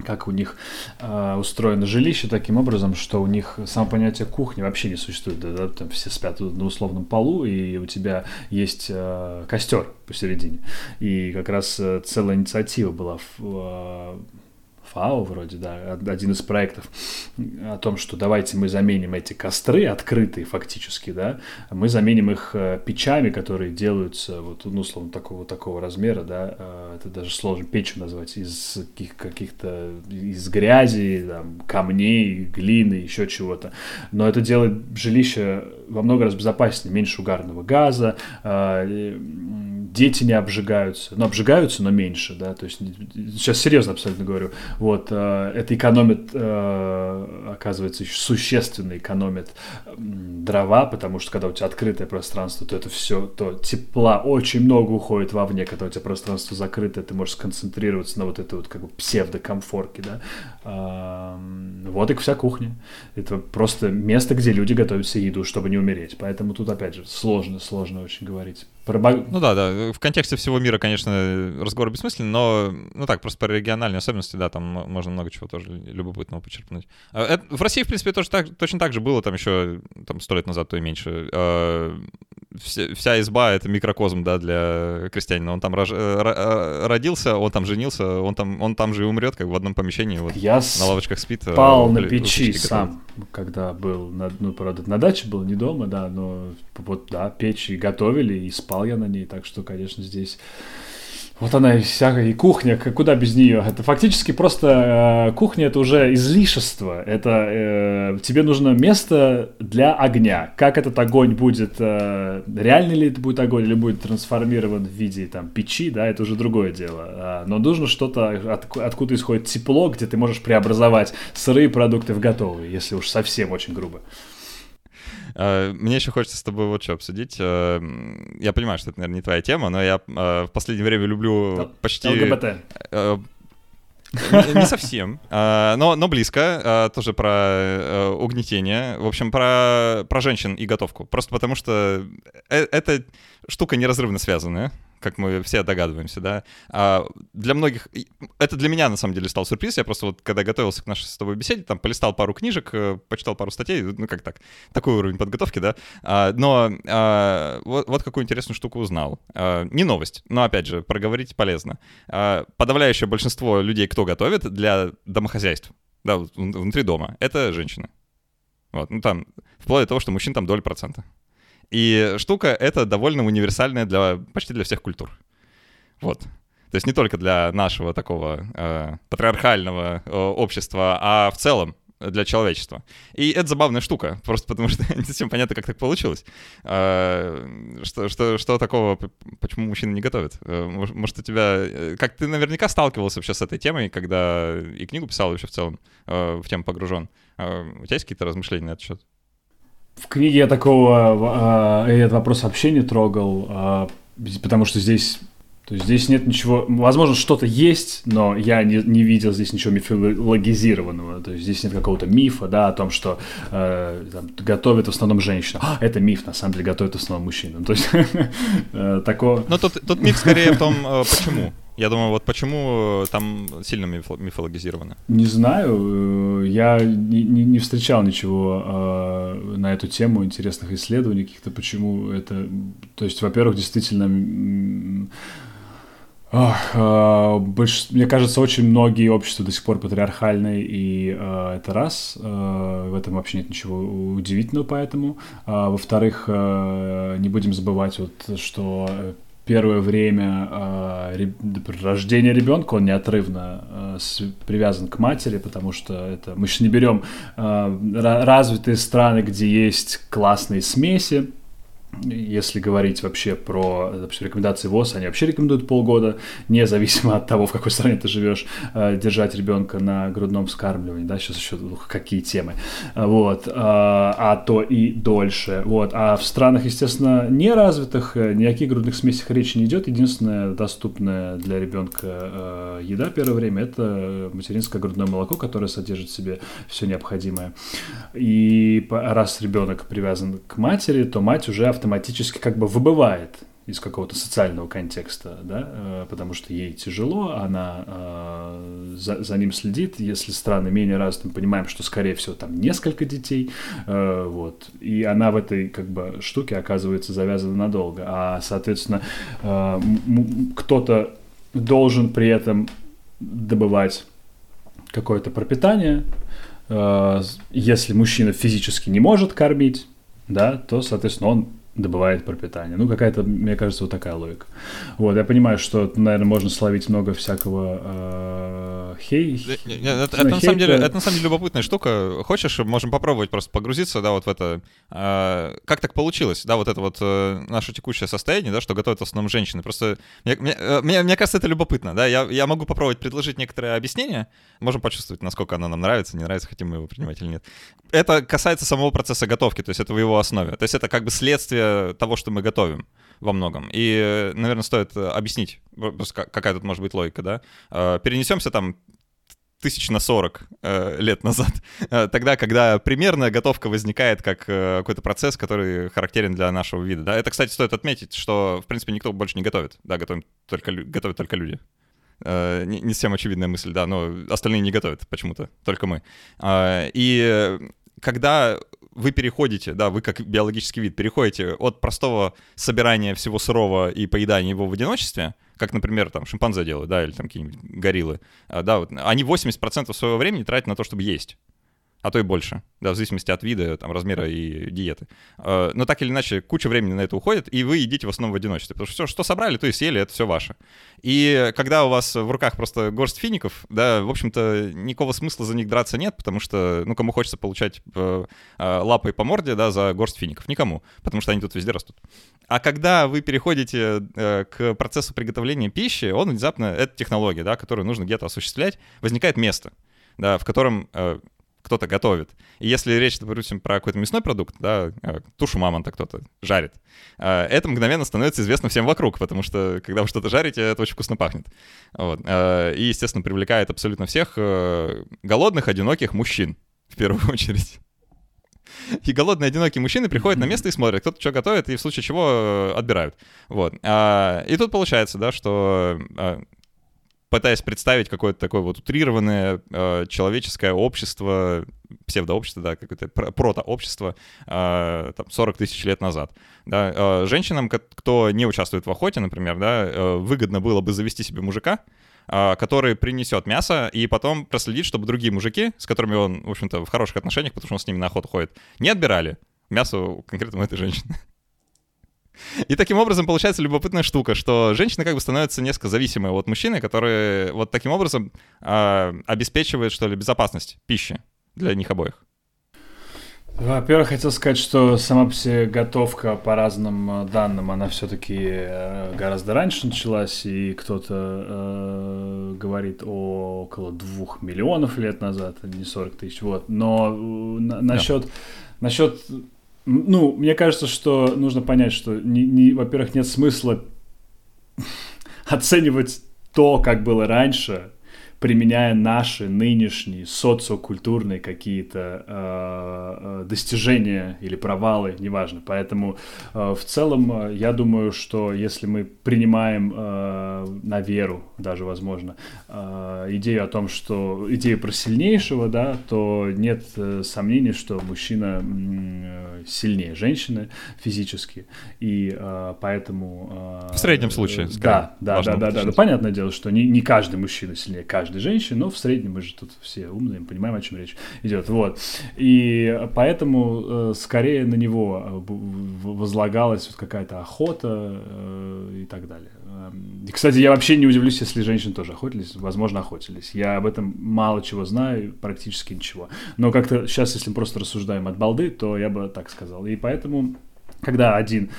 как у них э, устроено жилище таким образом, что у них само понятие кухни вообще не существует. Да, да, там все спят на условном полу, и у тебя есть э, костер посередине. И как раз э, целая инициатива была в, э, ФАО вроде, да, один из проектов о том, что давайте мы заменим эти костры, открытые фактически, да, мы заменим их э, печами, которые делаются вот, ну, условно, такого, такого размера, да, э, это даже сложно печью назвать, из каких-то, из грязи, там, камней, глины, еще чего-то, но это делает жилище во много раз безопаснее, меньше угарного газа, э, дети не обжигаются, ну, обжигаются, но меньше, да, то есть сейчас серьезно абсолютно говорю, вот, э, это экономит, э, оказывается, еще существенно экономит дрова, потому что когда у тебя открытое пространство, то это все, то тепла очень много уходит вовне, когда у тебя пространство закрытое, ты можешь сконцентрироваться на вот этой вот как бы псевдокомфорке, да. Вот и вся кухня. Это просто место, где люди готовят себе еду, чтобы не умереть. Поэтому тут, опять же, сложно, сложно очень говорить. Ну да, да. В контексте всего мира, конечно, разговор бессмысленный, но, ну так, просто про региональные особенности, да, там можно много чего тоже любопытного почерпнуть. А, это, в России, в принципе, тоже так, точно так же было, там еще там, сто лет назад, то и меньше. А, вся, вся изба — это микрокозм, да, для крестьянина. Он там рож, э, родился, он там женился, он там, он там же и умрет, как в одном помещении. Вот, Я на лавочках спит. А спал на печи сам, когда был, на, ну, правда, на даче был, не дома, да, но вот, да, печь и готовили, и спал я на ней, так что, конечно, здесь вот она и вся, и кухня, куда без нее. Это фактически просто э, кухня это уже излишество. Это э, тебе нужно место для огня. Как этот огонь будет, э, реальный ли это будет огонь, или будет трансформирован в виде там печи, да, это уже другое дело. А, но нужно что-то, от, откуда исходит тепло, где ты можешь преобразовать сырые продукты в готовые, если уж совсем очень грубо. Мне еще хочется с тобой вот что обсудить. Я понимаю, что это, наверное, не твоя тема, но я в последнее время люблю почти... ЛГБТ. Не совсем, но, но близко. Тоже про э, угнетение. В общем, про, про женщин и готовку. Просто потому что э, эта штука неразрывно связанная как мы все догадываемся, да. А для многих... Это для меня, на самом деле, стал сюрприз. Я просто вот, когда готовился к нашей с тобой беседе, там полистал пару книжек, э, почитал пару статей, ну, как так, такой уровень подготовки, да. А, но а, вот, вот какую интересную штуку узнал. А, не новость, но, опять же, проговорить полезно. А, подавляющее большинство людей, кто готовит для домохозяйств, да, внутри дома, это женщины. Вот, ну там, вплоть до того, что мужчин там доля процента. И штука это довольно универсальная для почти для всех культур. Вот. То есть не только для нашего такого э, патриархального э, общества, а в целом для человечества. И это забавная штука, просто потому что не совсем понятно, как так получилось. Э, что, что, что такого, почему мужчины не готовят? Э, может, у тебя... Э, как ты наверняка сталкивался вообще с этой темой, когда и книгу писал вообще в целом, в тему погружен. У тебя есть какие-то размышления на этот счет? В книге я такого э, этот вопрос вообще не трогал, э, потому что здесь то есть здесь нет ничего, возможно, что-то есть, но я не, не видел здесь ничего мифологизированного. То есть здесь нет какого-то мифа, да, о том, что э, там, готовят в основном женщина. А, это миф, на самом деле, готовят в основном мужчина. То есть э, такого... Но тут, тут миф скорее в том, э, почему. Я думаю, вот почему там сильно мифологизировано? Не знаю. Э, я не, не, не встречал ничего э, на эту тему, интересных исследований каких-то, почему это... То есть, во-первых, действительно... Ох, э, больш... Мне кажется, очень многие общества до сих пор патриархальные, и э, это раз. Э, в этом вообще нет ничего удивительного поэтому. А, во-вторых, э, не будем забывать, вот, что первое время э, рождения ребенка он неотрывно с, привязан к матери, потому что это мы сейчас не берем э, развитые страны, где есть классные смеси, если говорить вообще про допустим, рекомендации ВОЗ, они вообще рекомендуют полгода, независимо от того, в какой стране ты живешь, э, держать ребенка на грудном вскармливании, да, сейчас еще ну, какие темы, вот, э, а то и дольше, вот, а в странах, естественно, неразвитых э, никаких грудных смесях речи не идет, единственное доступное для ребенка еда первое время это материнское грудное молоко, которое содержит в себе все необходимое, и раз ребенок привязан к матери, то мать уже автоматически как бы выбывает из какого-то социального контекста, да, э, потому что ей тяжело, она э, за, за ним следит. Если страны менее развиты, мы понимаем, что, скорее всего, там несколько детей, э, вот, и она в этой, как бы, штуке оказывается завязана надолго. А, соответственно, э, кто-то должен при этом добывать какое-то пропитание. Э, если мужчина физически не может кормить, да, то, соответственно, он добывает пропитание. Ну, какая-то, мне кажется, вот такая логика. Вот, я понимаю, что, наверное, можно словить много всякого э, хей... Это, это, на самом деле, это на самом деле любопытная штука. Хочешь, можем попробовать просто погрузиться, да, вот в это... Э, как так получилось, да, вот это вот э, наше текущее состояние, да, что готовят в основном женщины. Просто мне, мне, э, мне, мне кажется, это любопытно, да. Я, я могу попробовать предложить некоторые объяснения. Можем почувствовать, насколько оно нам нравится, не нравится, хотим мы его принимать или нет. Это касается самого процесса готовки, то есть это в его основе. То есть это как бы следствие того, что мы готовим во многом. И, наверное, стоит объяснить, какая тут может быть логика, да. А, перенесемся там тысяч на 40 э, лет назад, э, тогда, когда примерная готовка возникает как э, какой-то процесс, который характерен для нашего вида. Да? Это, кстати, стоит отметить, что, в принципе, никто больше не готовит. Да, готовим только, готовят только люди. Э, не, не всем очевидная мысль, да, но остальные не готовят почему-то, только мы. Э, и когда вы переходите, да, вы как биологический вид переходите от простого собирания всего сырого и поедания его в одиночестве, как, например, там шимпанзе делают, да, или там какие-нибудь гориллы, а, да, вот, они 80% своего времени тратят на то, чтобы есть а то и больше, да, в зависимости от вида, там, размера и диеты. А, но так или иначе, куча времени на это уходит, и вы едите в основном в одиночестве, потому что все, что собрали, то и съели, это все ваше. И когда у вас в руках просто горсть фиников, да, в общем-то, никакого смысла за них драться нет, потому что, ну, кому хочется получать э, а, лапой по морде, да, за горсть фиников? Никому, потому что они тут везде растут. А когда вы переходите э, к процессу приготовления пищи, он внезапно, это технология, да, которую нужно где-то осуществлять, возникает место, да, в котором э, кто-то готовит. И если речь, допустим, про какой-то мясной продукт, да, э, тушу мамонта кто-то жарит, э, это мгновенно становится известно всем вокруг, потому что когда вы что-то жарите, это очень вкусно пахнет. Вот. Э, и, естественно, привлекает абсолютно всех голодных, одиноких мужчин, в первую очередь. И голодные, одинокие мужчины приходят на место и смотрят, кто-то что готовит, и в случае чего отбирают. Вот. И тут получается, да, что пытаясь представить какое-то такое вот утрированное э, человеческое общество, псевдообщество, да, какое-то протообщество э, там, 40 тысяч лет назад. Да, э, женщинам, кто не участвует в охоте, например, да, э, выгодно было бы завести себе мужика, э, который принесет мясо и потом проследит, чтобы другие мужики, с которыми он, в общем-то, в хороших отношениях, потому что он с ними на охоту ходит, не отбирали мясо конкретно у этой женщины. И таким образом получается любопытная штука, что женщины как бы становятся несколько зависимые от мужчины, которые вот таким образом э, обеспечивают, что ли, безопасность пищи для них обоих. Во-первых, хотел сказать, что сама по себе готовка по разным э, данным, она все-таки э, гораздо раньше началась, и кто-то э, говорит о около двух миллионов лет назад, а не 40 тысяч, вот. Но э, на, насчет, да. насчет ну, мне кажется, что нужно понять, что, не, не, во-первых, нет смысла оценивать то, как было раньше, применяя наши нынешние социокультурные какие-то э, э, достижения или провалы, неважно. Поэтому э, в целом э, я думаю, что если мы принимаем э, на веру, даже возможно, э, идею о том, что идею про сильнейшего, да, то нет э, сомнений, что мужчина э, сильнее женщины физически, и э, поэтому... Э, в среднем случае. Да, да, да, да, да, да. Понятное дело, что не, не каждый мужчина сильнее каждый каждой женщины, но в среднем мы же тут все умные, понимаем, о чем речь идет. Вот. И поэтому э, скорее на него э, возлагалась вот какая-то охота э, и так далее. Эм, и, кстати, я вообще не удивлюсь, если женщины тоже охотились, возможно, охотились. Я об этом мало чего знаю, практически ничего. Но как-то сейчас, если мы просто рассуждаем от балды, то я бы так сказал. И поэтому, когда один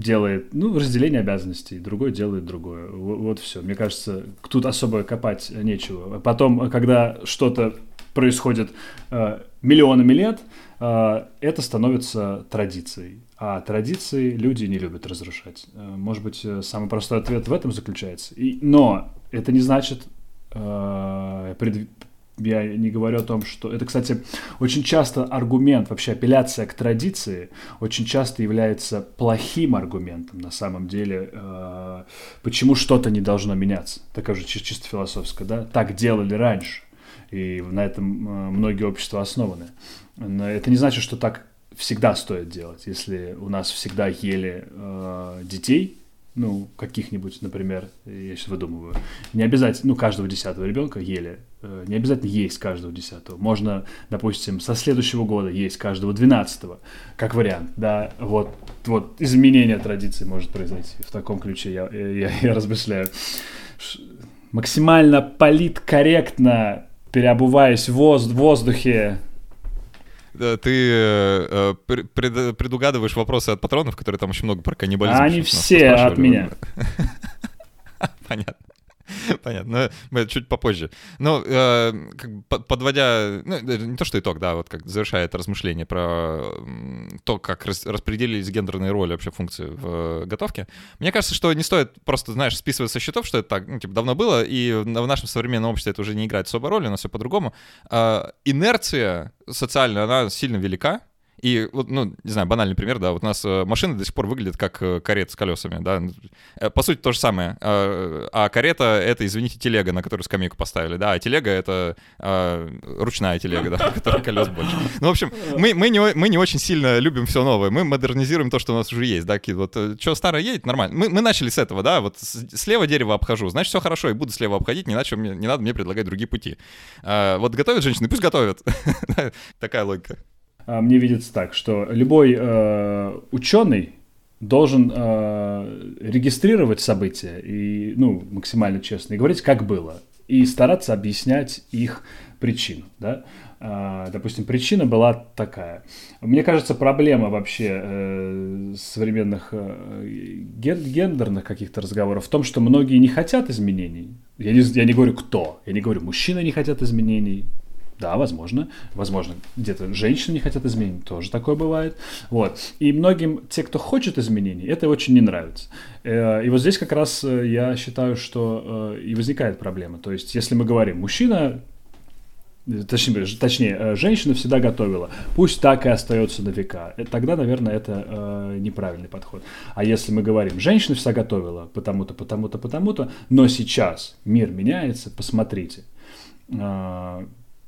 делает, ну, разделение обязанностей, другой делает другое. Вот, вот все. Мне кажется, тут особо копать нечего. Потом, когда что-то происходит э, миллионами лет, э, это становится традицией. А традиции люди не любят разрушать. Э, может быть, э, самый простой ответ в этом заключается. И, но это не значит э, пред, я не говорю о том, что... Это, кстати, очень часто аргумент, вообще апелляция к традиции очень часто является плохим аргументом на самом деле. Э, почему что-то не должно меняться? Такая же чисто философская, да? Так делали раньше. И на этом э, многие общества основаны. Но это не значит, что так всегда стоит делать. Если у нас всегда ели э, детей, ну, каких-нибудь, например, я сейчас выдумываю, не обязательно, ну, каждого десятого ребенка ели, э, не обязательно есть каждого десятого. Можно, допустим, со следующего года есть каждого двенадцатого, как вариант, да, вот, вот изменение традиции может произойти. В таком ключе я, я, я размышляю. Максимально политкорректно переобуваясь в воздухе, ты э, пред, предугадываешь вопросы от патронов, которые там очень много про каннибализм. Они все от меня. Понятно. Понятно, но чуть попозже. Но э, подводя, ну, не то что итог, да, вот как завершая это размышление про то, как рас, распределились гендерные роли вообще функции в готовке, мне кажется, что не стоит просто, знаешь, списывать со счетов, что это так, ну, типа, давно было, и в нашем современном обществе это уже не играет особой роли, у нас все по-другому. Э, инерция социальная, она сильно велика, и вот, ну, не знаю, банальный пример, да, вот у нас э, машина до сих пор выглядит как э, карета с колесами, да. Э, по сути, то же самое. А карета — это, извините, телега, на которую скамейку поставили, да, а телега — это ручная телега, да, которая колес больше. Ну, в общем, мы, мы, не, мы не очень сильно любим все новое, мы модернизируем то, что у нас уже есть, да, какие вот, что старое едет, нормально. Мы, мы начали с этого, да, вот слева дерево обхожу, значит, все хорошо, и буду слева обходить, не, мне, не надо мне предлагать другие пути. Вот готовят женщины, пусть готовят. Такая логика. А, мне видится так, что любой э, ученый должен э, регистрировать события и, ну, максимально честно, и говорить, как было, и стараться объяснять их причину, да. Э, допустим, причина была такая. Мне кажется, проблема вообще э, современных э, гендерных каких-то разговоров в том, что многие не хотят изменений. Я не, я не говорю кто, я не говорю, мужчины не хотят изменений, Да, возможно. Возможно, где-то женщины не хотят изменений, тоже такое бывает. Вот. И многим, те, кто хочет изменений, это очень не нравится. Э, и вот здесь как раз э, я считаю, что э, и возникает проблема. То есть, если мы говорим, мужчина Точнее, точнее, женщина всегда готовила. Пусть так и остается на века. Тогда, наверное, это э, неправильный подход. А если мы говорим, женщина всегда готовила, потому-то, потому-то, потому-то, но сейчас мир меняется, посмотрите.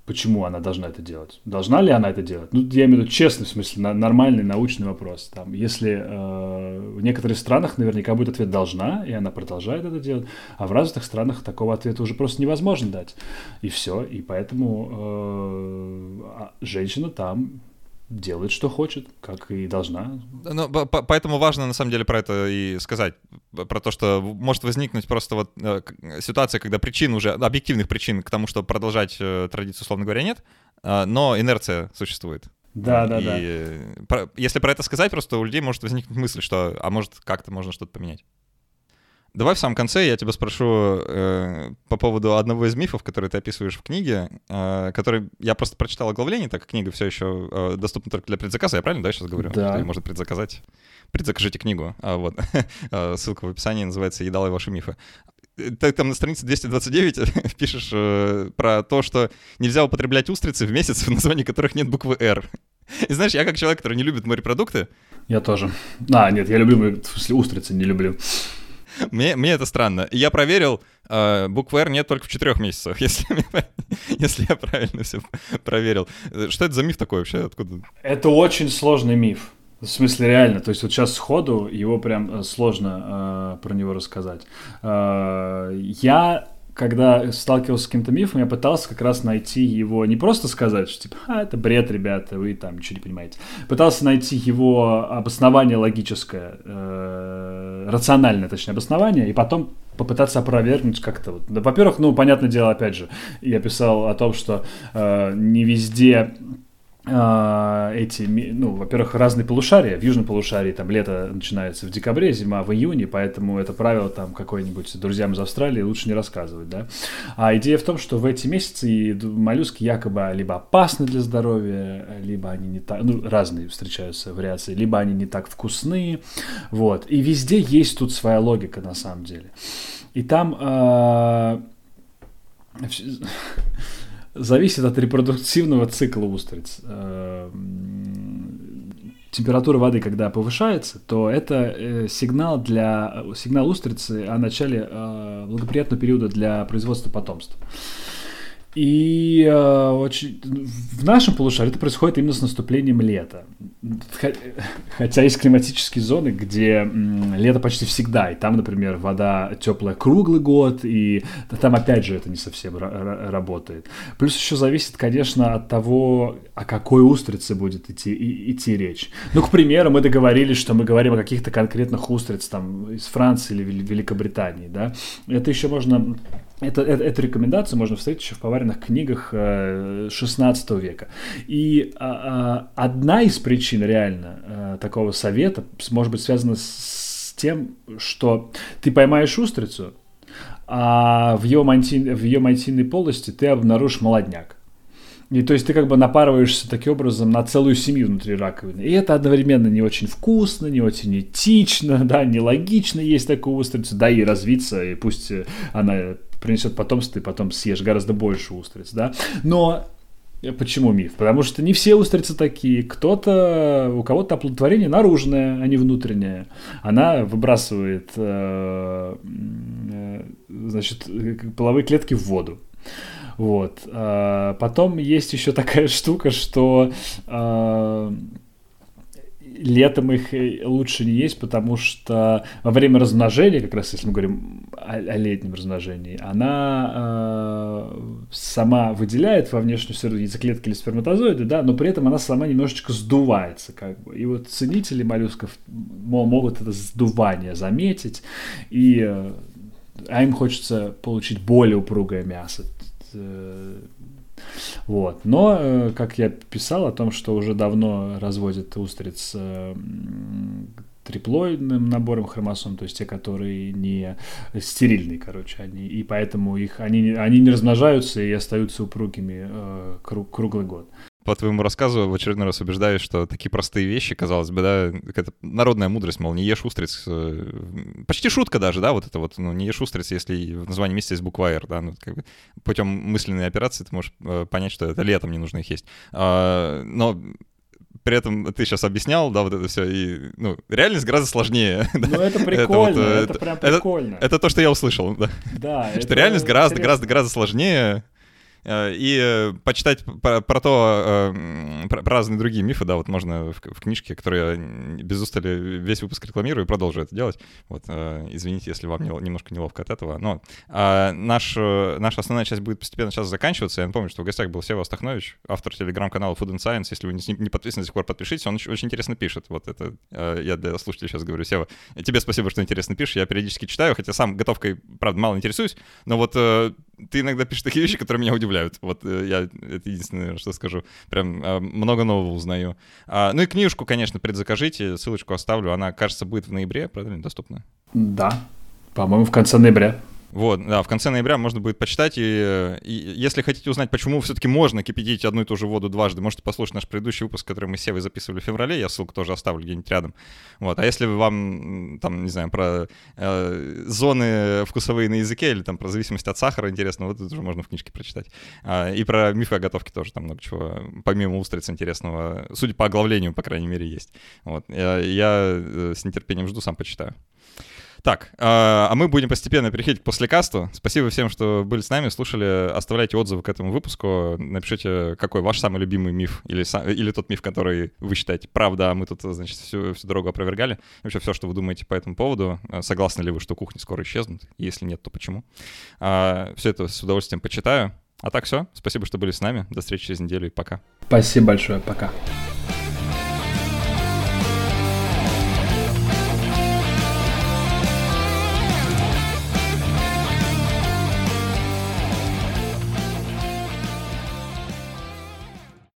Почему она должна это делать. Должна ли она это делать? Ну, я имею в виду честный, в смысле, на, нормальный научный вопрос. Там, если э, в некоторых странах наверняка будет ответ «должна», и она продолжает это делать, а в развитых странах такого ответа уже просто невозможно дать. И все. И поэтому э, а женщина там делает, что хочет, как и должна. Ну, поэтому важно, на самом деле, про это и сказать. Про то, что может возникнуть просто вот э, ситуация, когда причин уже, объективных причин к тому, чтобы продолжать э, традицию, условно говоря, нет, а, но инерция существует. Да, да, и да. Про, если про это сказать, просто у людей может возникнуть мысль, что, а может, как-то можно что-то поменять. Давай в самом конце я тебя спрошу э, по поводу одного из мифов, который ты описываешь в книге, э, который я просто прочитал оглавление, так как книга все еще э, доступна только для предзаказа, я правильно, да, сейчас говорю? Да. Что можно предзаказать. Предзакажите книгу. А, вот. Э, ссылка в описании называется «Едалы ваши мифы». Ты там на странице 229 пишешь э, про то, что нельзя употреблять устрицы в месяц, в названии которых нет буквы «Р». И знаешь, я как человек, который не любит морепродукты... Я тоже. А, нет, я люблю, в смысле, устрицы не люблю. Мне, мне это странно. Я проверил, э, буквы R нет только в четырех месяцах, если, если я правильно все проверил. Что это за миф такой вообще? Откуда? Это очень сложный миф. В смысле, реально. То есть вот сейчас сходу его прям э, сложно э, про него рассказать. Э, я когда сталкивался с каким-то мифом, я пытался как раз найти его, не просто сказать, что типа, а, это бред, ребята, вы там ничего не понимаете. Пытался найти его обоснование логическое, э, рациональное, точнее, обоснование, и потом попытаться опровергнуть как-то. Вот. Да, во-первых, ну, понятное дело, опять же, я писал о том, что э, не везде эти, ну, во-первых, разные полушария. В южном полушарии там лето начинается в декабре, зима в июне, поэтому это правило там какой-нибудь друзьям из Австралии лучше не рассказывать, да. А идея в том, что в эти месяцы моллюски якобы либо опасны для здоровья, либо они не так, ну, разные встречаются вариации, либо они не так вкусны, вот. И везде есть тут своя логика на самом деле. И там э, зависит от репродуктивного цикла устриц. Э, температура воды, когда повышается, то это э, сигнал для сигнал устрицы о начале э, благоприятного периода для производства потомства. И э, очень, в нашем полушарии это происходит именно с наступлением лета. Хотя есть климатические зоны, где м, лето почти всегда, и там, например, вода теплая круглый год, и там опять же это не совсем работает. Плюс еще зависит, конечно, от того, о какой устрице будет идти, и, идти речь. Ну, к примеру, мы договорились, что мы говорим о каких-то конкретных устриц там из Франции или Великобритании, да. Это еще можно это, это, эту рекомендацию можно встретить еще в поваренных книгах э, 16 века. И а, а, одна из причин реально а, такого совета может быть связана с тем, что ты поймаешь устрицу, а в ее, мантин, в ее мантийной полости ты обнаружишь молодняк. И то есть ты как бы напарываешься таким образом на целую семью внутри раковины. И это одновременно не очень вкусно, не очень этично, да, нелогично есть такую устрицу, да, и развиться, и пусть она принесет потомство, ты потом съешь гораздо больше устриц, да. Но Почему миф? Потому что не все устрицы такие. Кто-то, у кого-то оплодотворение наружное, а не внутреннее. Она выбрасывает, э, э, значит, половые клетки в воду. Вот. А потом есть еще такая штука, что э, летом их э, лучше не есть, потому что во время размножения, как раз если мы говорим о, о летнем размножении, она э, сама выделяет во внешнюю среду яйцеклетки или сперматозоиды, да, но при этом она сама немножечко сдувается, как бы. И вот ценители моллюсков могут это сдувание заметить, и, э, а им хочется получить более упругое мясо э, вот. Но, э, как я писал о том, что уже давно разводят устриц 3-4 триплоидным набором хромосом, то есть те, которые не стерильные, короче, они, и поэтому их, они, они не размножаются и остаются упругими э, круг, круглый год по твоему рассказу в очередной раз убеждаюсь, что такие простые вещи, казалось бы, да, какая-то народная мудрость, мол, не ешь устриц. Э, почти шутка даже, да, вот это вот, ну, не ешь устриц, если в названии месяца есть буква «Р», да, ну, как бы путем мысленной операции ты можешь э, понять, что это летом не нужно их есть. А, но при этом ты сейчас объяснял, да, вот это все, и, ну, реальность гораздо сложнее. Ну, это прикольно, это, вот, это, это прям прикольно. Это, это то, что я услышал, да. Да. Что реальность гораздо, гораздо, гораздо сложнее, Э, и э, почитать про, про то, э, про, про разные другие мифы, да, вот можно в, в книжке, которую я без устали весь выпуск рекламирую и продолжу это делать. Вот, извините, если вам немножко неловко от этого. Но а, наш, наша основная часть будет постепенно сейчас заканчиваться. Я напомню, что в гостях был Сева Астахнович, автор телеграм-канала Food and Science. Если вы не, не подписаны до сих пор, подпишитесь. Он очень, очень интересно пишет. Вот это я для слушателей сейчас говорю. Сева, тебе спасибо, что интересно пишешь. Я периодически читаю, хотя сам готовкой, правда, мало интересуюсь. Но вот ты иногда пишешь такие вещи, которые меня удивляют. Вот э, я это единственное, что скажу. Прям а, много нового узнаю. А, ну и книжку, конечно, предзакажите. Ссылочку оставлю. Она, кажется, будет в ноябре, правильно, доступна? Да. По-моему, в конце ноября. Вот, да, в конце ноября можно будет почитать. И, и если хотите узнать, почему все-таки можно кипятить одну и ту же воду дважды, можете послушать наш предыдущий выпуск, который мы с Севой записывали в феврале. Я ссылку тоже оставлю где-нибудь рядом. Вот. А если вам, там, не знаю, про э, зоны вкусовые на языке или там про зависимость от сахара интересно, вот это уже можно в книжке прочитать. А, и про мифы о готовке тоже там много чего, помимо устриц интересного, судя по оглавлению, по крайней мере, есть. Вот. Я, я э, с нетерпением жду, сам почитаю. Так, а, а мы будем постепенно переходить к послекасту. Спасибо всем, что были с нами, слушали. Оставляйте отзывы к этому выпуску. Напишите, какой ваш самый любимый миф или, или тот миф, который вы считаете правда, а мы тут, значит, всю, всю дорогу опровергали. Вообще все, что вы думаете по этому поводу. А, согласны ли вы, что кухни скоро исчезнут? Если нет, то почему? А, все это с удовольствием почитаю. А так все. Спасибо, что были с нами. До встречи через неделю и пока. Спасибо большое. Пока.